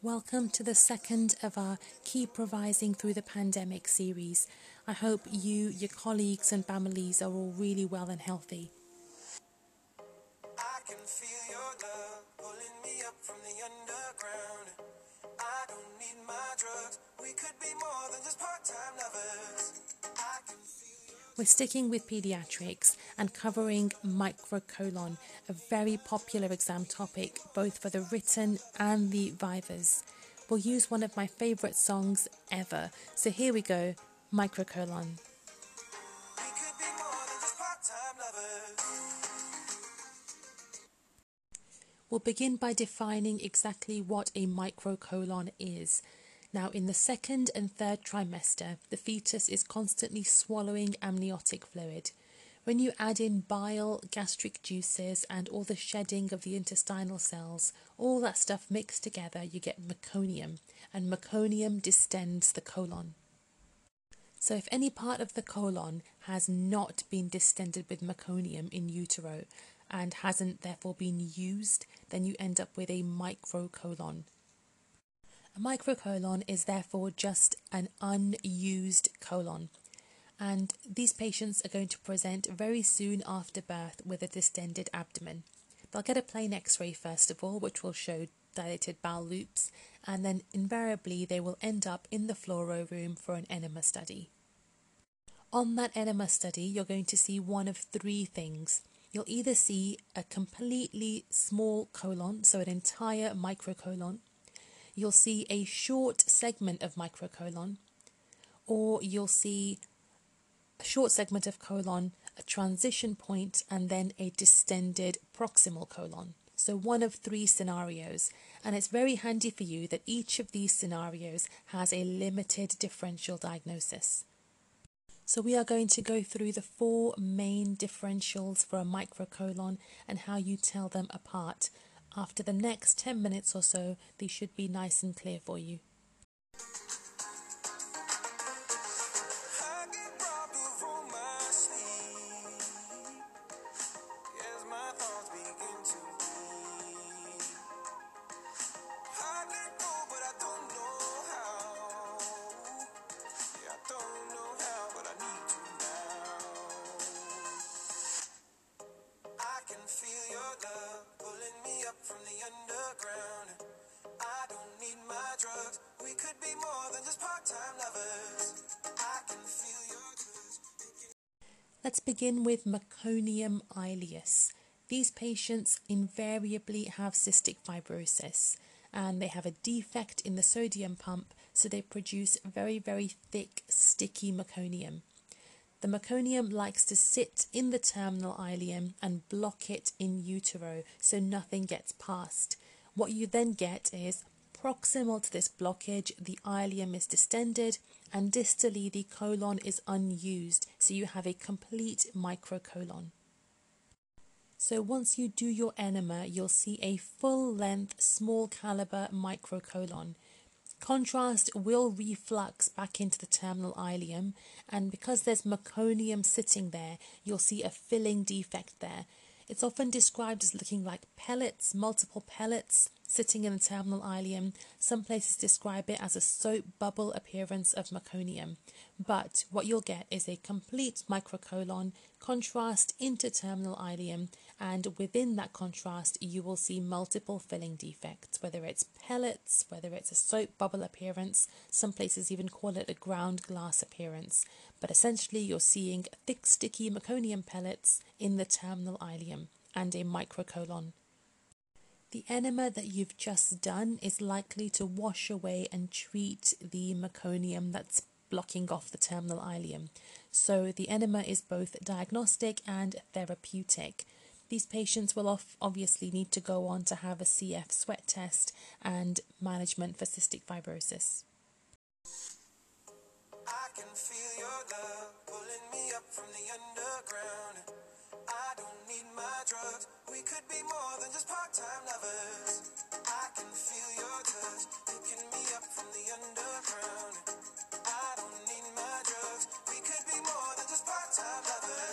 Welcome to the second of our Keep Revising Through the Pandemic series. I hope you, your colleagues, and families are all really well and healthy. I can feel your love pulling me up from the underground. I don't need my drugs. We could be more than just part-time lovers. We're sticking with pediatrics and covering microcolon, a very popular exam topic both for the written and the vivas. We'll use one of my favourite songs ever. So here we go microcolon. We'll begin by defining exactly what a microcolon is. Now, in the second and third trimester, the fetus is constantly swallowing amniotic fluid. When you add in bile, gastric juices, and all the shedding of the intestinal cells, all that stuff mixed together, you get meconium, and meconium distends the colon. So, if any part of the colon has not been distended with meconium in utero and hasn't therefore been used, then you end up with a microcolon. A microcolon is therefore just an unused colon. And these patients are going to present very soon after birth with a distended abdomen. They'll get a plain x ray first of all, which will show dilated bowel loops, and then invariably they will end up in the fluoro room for an enema study. On that enema study, you're going to see one of three things. You'll either see a completely small colon, so an entire microcolon, you'll see a short segment of microcolon, or you'll see a short segment of colon, a transition point, and then a distended proximal colon. So, one of three scenarios. And it's very handy for you that each of these scenarios has a limited differential diagnosis. So, we are going to go through the four main differentials for a microcolon and how you tell them apart. After the next 10 minutes or so, these should be nice and clear for you. Let's begin with meconium ileus. These patients invariably have cystic fibrosis and they have a defect in the sodium pump, so they produce very, very thick, sticky meconium. The meconium likes to sit in the terminal ileum and block it in utero so nothing gets past. What you then get is proximal to this blockage, the ileum is distended, and distally the colon is unused, so you have a complete microcolon. So once you do your enema, you'll see a full length, small caliber microcolon. Contrast will reflux back into the terminal ileum, and because there's meconium sitting there, you'll see a filling defect there. It's often described as looking like pellets, multiple pellets sitting in the terminal ileum. Some places describe it as a soap bubble appearance of meconium. But what you'll get is a complete microcolon, contrast into terminal ileum, and within that contrast, you will see multiple filling defects, whether it's pellets, whether it's a soap bubble appearance, some places even call it a ground glass appearance. But essentially, you're seeing thick, sticky meconium pellets in the terminal ileum and a microcolon. The enema that you've just done is likely to wash away and treat the meconium that's blocking off the terminal ileum. So the enema is both diagnostic and therapeutic. These patients will obviously need to go on to have a CF sweat test and management for cystic fibrosis. I can feel your love pulling me up from the underground. I don't need my drugs. We could be more than just part time lovers. I can feel your touch picking me up from the underground. I don't need my drugs. We could be more than just part time lovers.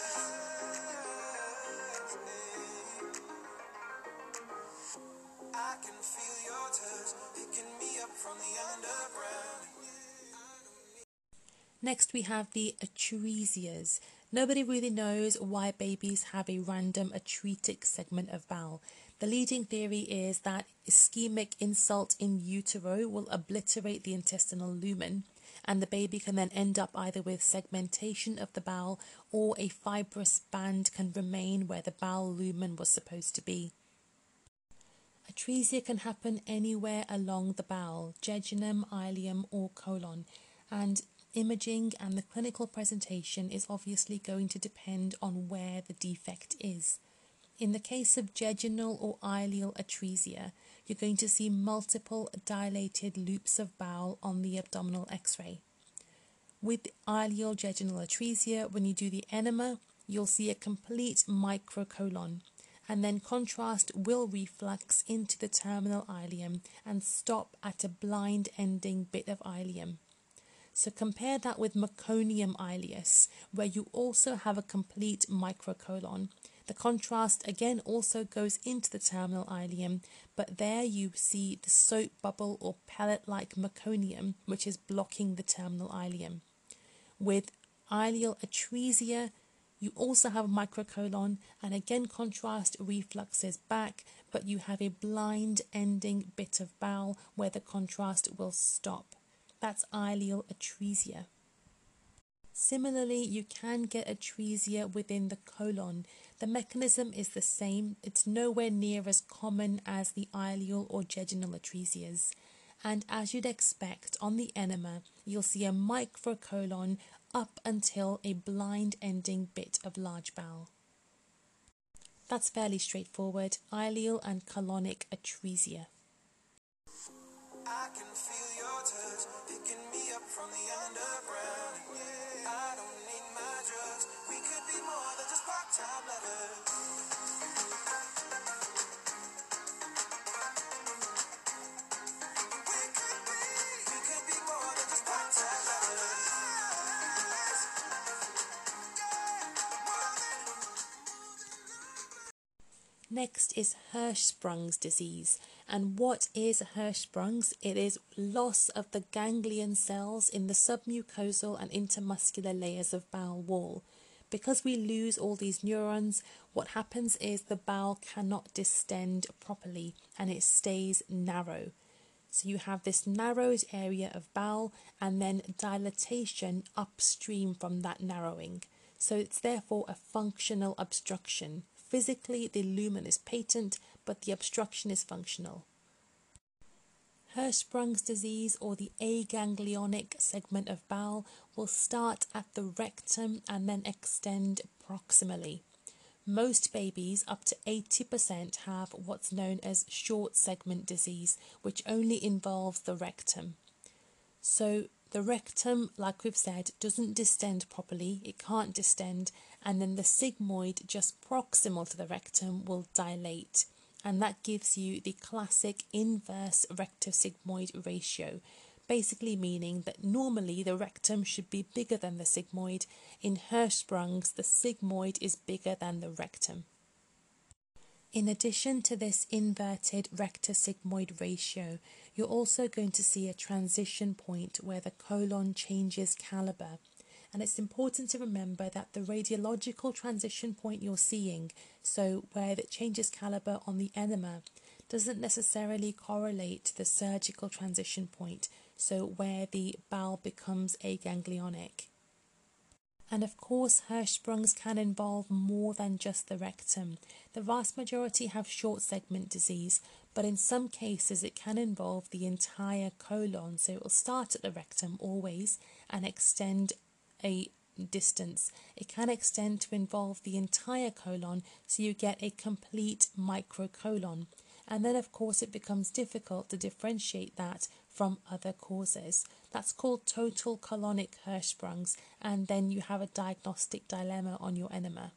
I can feel your touch picking me up from the underground. Next, we have the atresias. Nobody really knows why babies have a random atretic segment of bowel. The leading theory is that ischemic insult in utero will obliterate the intestinal lumen, and the baby can then end up either with segmentation of the bowel or a fibrous band can remain where the bowel lumen was supposed to be. Atresia can happen anywhere along the bowel, jejunum, ileum, or colon, and imaging and the clinical presentation is obviously going to depend on where the defect is. In the case of jejunal or ileal atresia, you're going to see multiple dilated loops of bowel on the abdominal x ray. With ileal jejunal atresia, when you do the enema, you'll see a complete microcolon, and then contrast will reflux into the terminal ileum and stop at a blind ending bit of ileum. So compare that with meconium ileus, where you also have a complete microcolon. The contrast again also goes into the terminal ileum, but there you see the soap bubble or pellet like meconium, which is blocking the terminal ileum. With ileal atresia, you also have a microcolon, and again, contrast refluxes back, but you have a blind ending bit of bowel where the contrast will stop. That's ileal atresia. Similarly, you can get atresia within the colon. The mechanism is the same, it's nowhere near as common as the ileal or jejunal atresias. And as you'd expect, on the enema, you'll see a microcolon up until a blind ending bit of large bowel. That's fairly straightforward, ileal and colonic atresia. From the underground. I don't need my drugs. We could be more than just part-time lovers. Next is Hirschsprung's disease. And what is Hirschsprung's? It is loss of the ganglion cells in the submucosal and intermuscular layers of bowel wall. Because we lose all these neurons, what happens is the bowel cannot distend properly and it stays narrow. So you have this narrowed area of bowel and then dilatation upstream from that narrowing. So it's therefore a functional obstruction. Physically, the lumen is patent, but the obstruction is functional. Hirschsprung's disease or the aganglionic segment of bowel will start at the rectum and then extend proximally. Most babies, up to 80%, have what's known as short segment disease, which only involves the rectum. So, the rectum, like we've said, doesn't distend properly, it can't distend, and then the sigmoid just proximal to the rectum will dilate and that gives you the classic inverse rectosigmoid ratio, basically meaning that normally the rectum should be bigger than the sigmoid. In Hirschsprung's, the sigmoid is bigger than the rectum. In addition to this inverted rectosigmoid ratio, you're also going to see a transition point where the colon changes caliber. And it's important to remember that the radiological transition point you're seeing, so where it changes caliber on the enema, doesn't necessarily correlate to the surgical transition point, so where the bowel becomes aganglionic. And of course, Hirschsprung's can involve more than just the rectum. The vast majority have short segment disease, but in some cases it can involve the entire colon. So it will start at the rectum always and extend a distance. It can extend to involve the entire colon, so you get a complete microcolon. And then, of course, it becomes difficult to differentiate that from other causes. That's called total colonic Hirschsprung's, and then you have a diagnostic dilemma on your enema.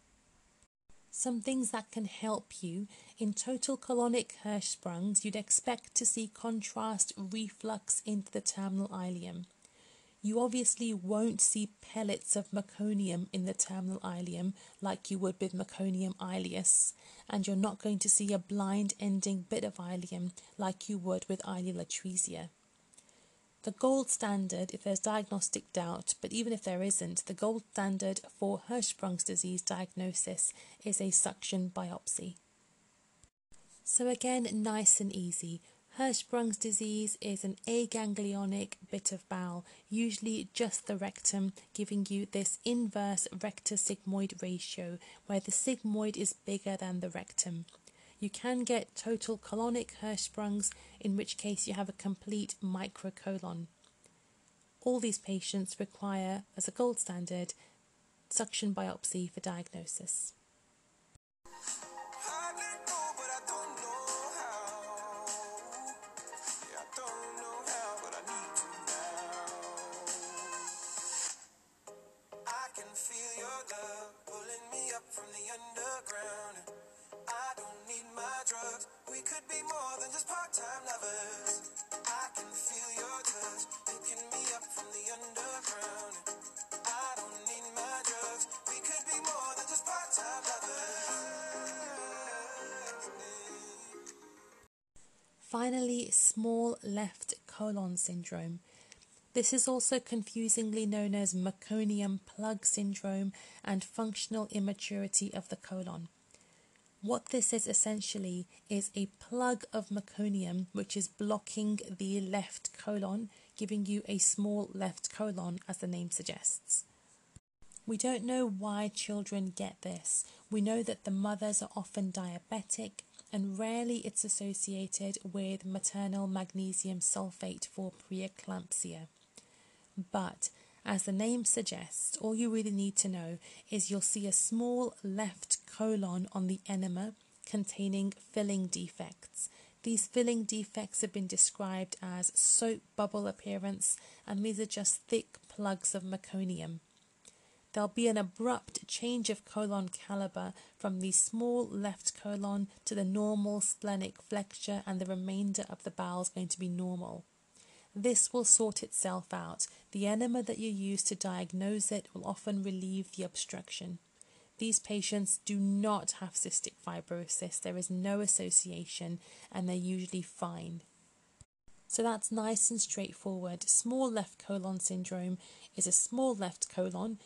Some things that can help you in total colonic Hirschsprung's, you'd expect to see contrast reflux into the terminal ileum. You obviously won't see pellets of meconium in the terminal ileum like you would with meconium ileus, and you're not going to see a blind ending bit of ileum like you would with ileal atresia. The gold standard, if there's diagnostic doubt, but even if there isn't, the gold standard for Hirschsprung's disease diagnosis is a suction biopsy. So, again, nice and easy. Hirschsprung's disease is an aganglionic bit of bowel, usually just the rectum, giving you this inverse rectosigmoid ratio, where the sigmoid is bigger than the rectum. You can get total colonic Hirschsprung's, in which case you have a complete microcolon. All these patients require, as a gold standard, suction biopsy for diagnosis. Finally, small left colon syndrome. This is also confusingly known as meconium plug syndrome and functional immaturity of the colon. What this is essentially is a plug of meconium which is blocking the left colon, giving you a small left colon, as the name suggests. We don't know why children get this. We know that the mothers are often diabetic and rarely it's associated with maternal magnesium sulfate for preeclampsia. But as the name suggests, all you really need to know is you'll see a small left colon on the enema containing filling defects. These filling defects have been described as soap bubble appearance, and these are just thick plugs of meconium. There'll be an abrupt change of colon caliber from the small left colon to the normal splenic flexure, and the remainder of the bowel is going to be normal. This will sort itself out. The enema that you use to diagnose it will often relieve the obstruction. These patients do not have cystic fibrosis, there is no association, and they're usually fine. So that's nice and straightforward. Small left colon syndrome is a small left colon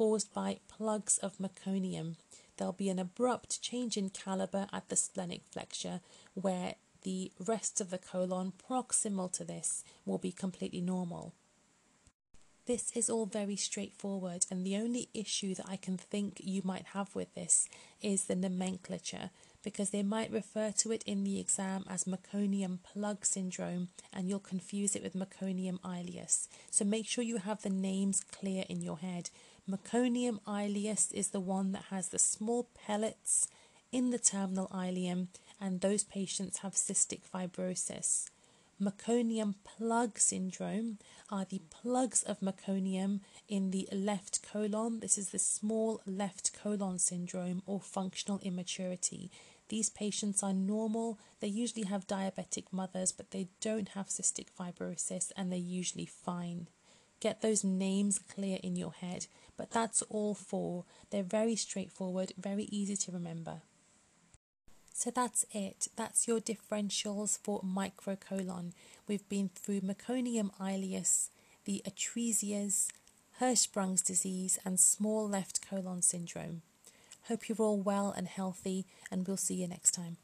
caused by plugs of meconium. There'll be an abrupt change in caliber at the splenic flexure where the rest of the colon proximal to this will be completely normal. This is all very straightforward, and the only issue that I can think you might have with this is the nomenclature, because they might refer to it in the exam as meconium plug syndrome, and you'll confuse it with meconium ileus. So make sure you have the names clear in your head Meconium ileus is the one that has the small pellets in the terminal ileum, and those patients have cystic fibrosis. Meconium plug syndrome are the plugs of meconium in the left colon. This is the small left colon syndrome or functional immaturity. These patients are normal. They usually have diabetic mothers, but they don't have cystic fibrosis and they're usually fine. Get those names clear in your head. But that's all four. They're very straightforward, very easy to remember. So that's it. That's your differentials for microcolon. We've been through meconium ileus, the atresias, Hirschsprung's disease, and small left colon syndrome. Hope you're all well and healthy, and we'll see you next time.